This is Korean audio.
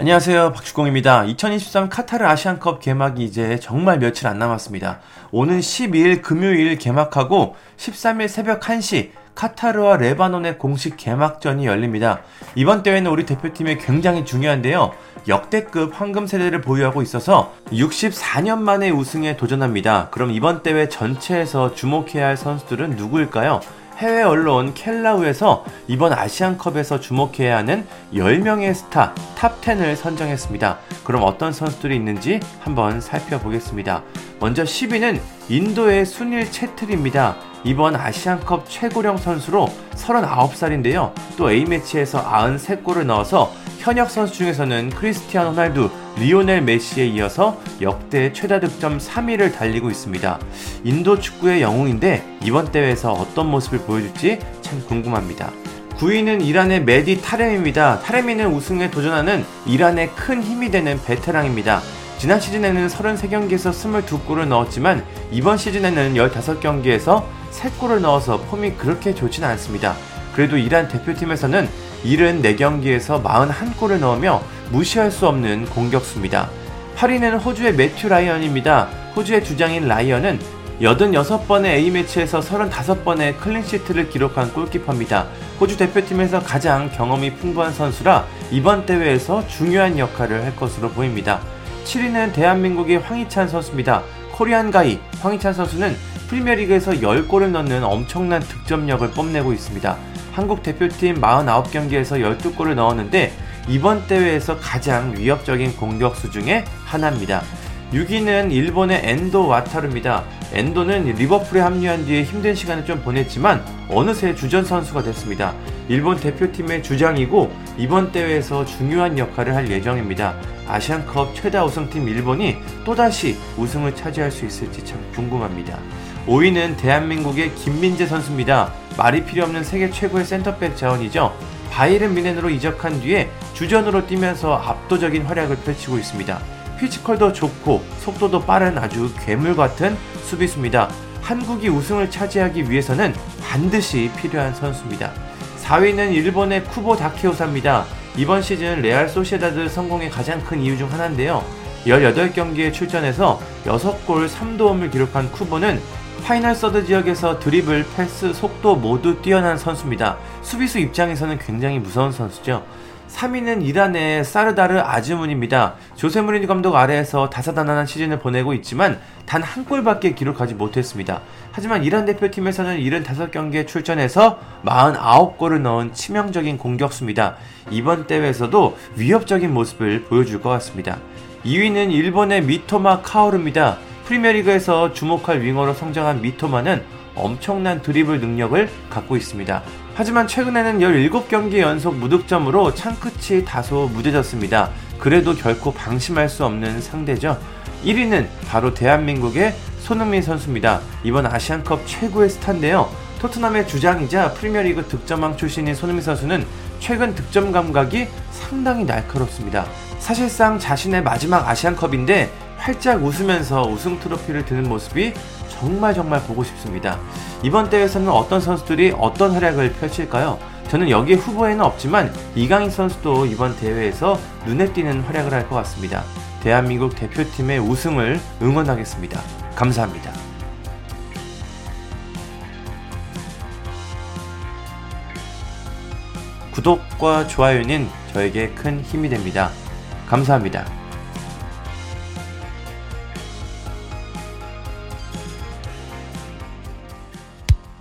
안녕하세요. 박주공입니다. 2023 카타르 아시안컵 개막이 이제 정말 며칠 안 남았습니다. 오는 12일 금요일 개막하고 13일 새벽 1시 카타르와 레바논의 공식 개막전이 열립니다. 이번 대회는 우리 대표팀에 굉장히 중요한데요. 역대급 황금 세대를 보유하고 있어서 64년 만에 우승에 도전합니다. 그럼 이번 대회 전체에서 주목해야 할 선수들은 누구일까요? 해외 언론 켈라우에서 이번 아시안컵에서 주목해야 하는 10명의 스타 top10을 선정했습니다. 그럼 어떤 선수들이 있는지 한번 살펴보겠습니다. 먼저 10위는 인도의 수닐 체트리입니다. 이번 아시안컵 최고령 선수로 39살인데요. 또 A매치에서 93골을 넣어서 현역 선수 중에서는 크리스티아노 호날두, 리오넬 메시에 이어서 역대 최다 득점 3위를 달리고 있습니다. 인도 축구의 영웅인데 이번 대회에서 어떤 모습을 보여줄지 참 궁금합니다. 9위는 이란의 메디 타레미입니다. 타레미는 우승에 도전하는 이란의 큰 힘이 되는 베테랑입니다. 지난 시즌에는 33경기에서 22골을 넣었지만 이번 시즌에는 15경기에서 3골을 넣어서 폼이 그렇게 좋지는 않습니다. 그래도 이란 대표팀에서는 74경기에서 41골을 넣으며 무시할 수 없는 공격수입니다. 8위는 호주의 매튜 라이언입니다. 호주의 주장인 라이언은 86번의 A매치에서 35번의 clean sheet를 기록한 골키퍼입니다. 호주 대표팀에서 가장 경험이 풍부한 선수라 이번 대회에서 중요한 역할을 할 것으로 보입니다. 7위는 대한민국의 황희찬 선수입니다. 코리안 가이 황희찬 선수는 프리미어리그에서 10골을 넣는 엄청난 득점력을 뽐내고 있습니다. 한국 대표팀 49경기에서 12골을 넣었는데 이번 대회에서 가장 위협적인 공격수 중에 하나입니다. 6위는 일본의 엔도 와타르입니다. 엔도는 리버풀에 합류한 뒤에 힘든 시간을 좀 보냈지만 어느새 주전 선수가 됐습니다. 일본 대표팀의 주장이고 이번 대회에서 중요한 역할을 할 예정입니다. 아시안컵 최다 우승팀 일본이 또다시 우승을 차지할 수 있을지 참 궁금합니다. 5위는 대한민국의 김민재 선수입니다. 말이 필요 없는 세계 최고의 센터백 자원이죠. 바이른 미넨으로 이적한 뒤에 주전으로 뛰면서 압도적인 활약을 펼치고 있습니다. 피지컬도 좋고 속도도 빠른 아주 괴물 같은 수비수입니다. 한국이 우승을 차지하기 위해서는 반드시 필요한 선수입니다. 4위는 일본의 쿠보 다케후사입니다. 이번 시즌 레알 소시에다드 성공의 가장 큰 이유 중 하나인데요. 18경기에 출전해서 6골 3도움을 기록한 쿠보는 final third 지역에서 드리블, 패스, 속도 모두 뛰어난 선수입니다. 수비수 입장에서는 굉장히 무서운 선수죠. 3위는 이란의 사르다르 아즈문입니다. 조세 무리뉴 감독 아래에서 다사다난한 시즌을 보내고 있지만 단 한 골밖에 기록하지 못했습니다. 하지만 이란 대표팀에서는 75경기에 출전해서 49골을 넣은 치명적인 공격수입니다. 이번 대회에서도 위협적인 모습을 보여줄 것 같습니다. 2위는 일본의 미토마 카오르입니다. 프리미어리그에서 주목할 윙어로 성장한 미토마는 엄청난 드리블 능력을 갖고 있습니다. 하지만 최근에는 17경기 연속 무득점으로 창끝이 다소 무뎌졌습니다. 그래도 결코 방심할 수 없는 상대죠. 1위는 바로 대한민국의 손흥민 선수입니다. 이번 아시안컵 최고의 스타인데요. 토트넘의 주장이자 프리미어리그 득점왕 출신인 손흥민 선수는 최근 득점 감각이 상당히 날카롭습니다. 사실상 자신의 마지막 아시안컵인데 활짝 웃으면서 우승 트로피를 드는 모습이 정말 정말 보고 싶습니다. 이번 대회에서는 어떤 선수들이 어떤 활약을 펼칠까요? 저는 여기에 후보에는 없지만 이강인 선수도 이번 대회에서 눈에 띄는 활약을 할 것 같습니다. 대한민국 대표팀의 우승을 응원하겠습니다. 감사합니다. 구독과 좋아요는 저에게 큰 힘이 됩니다. 감사합니다.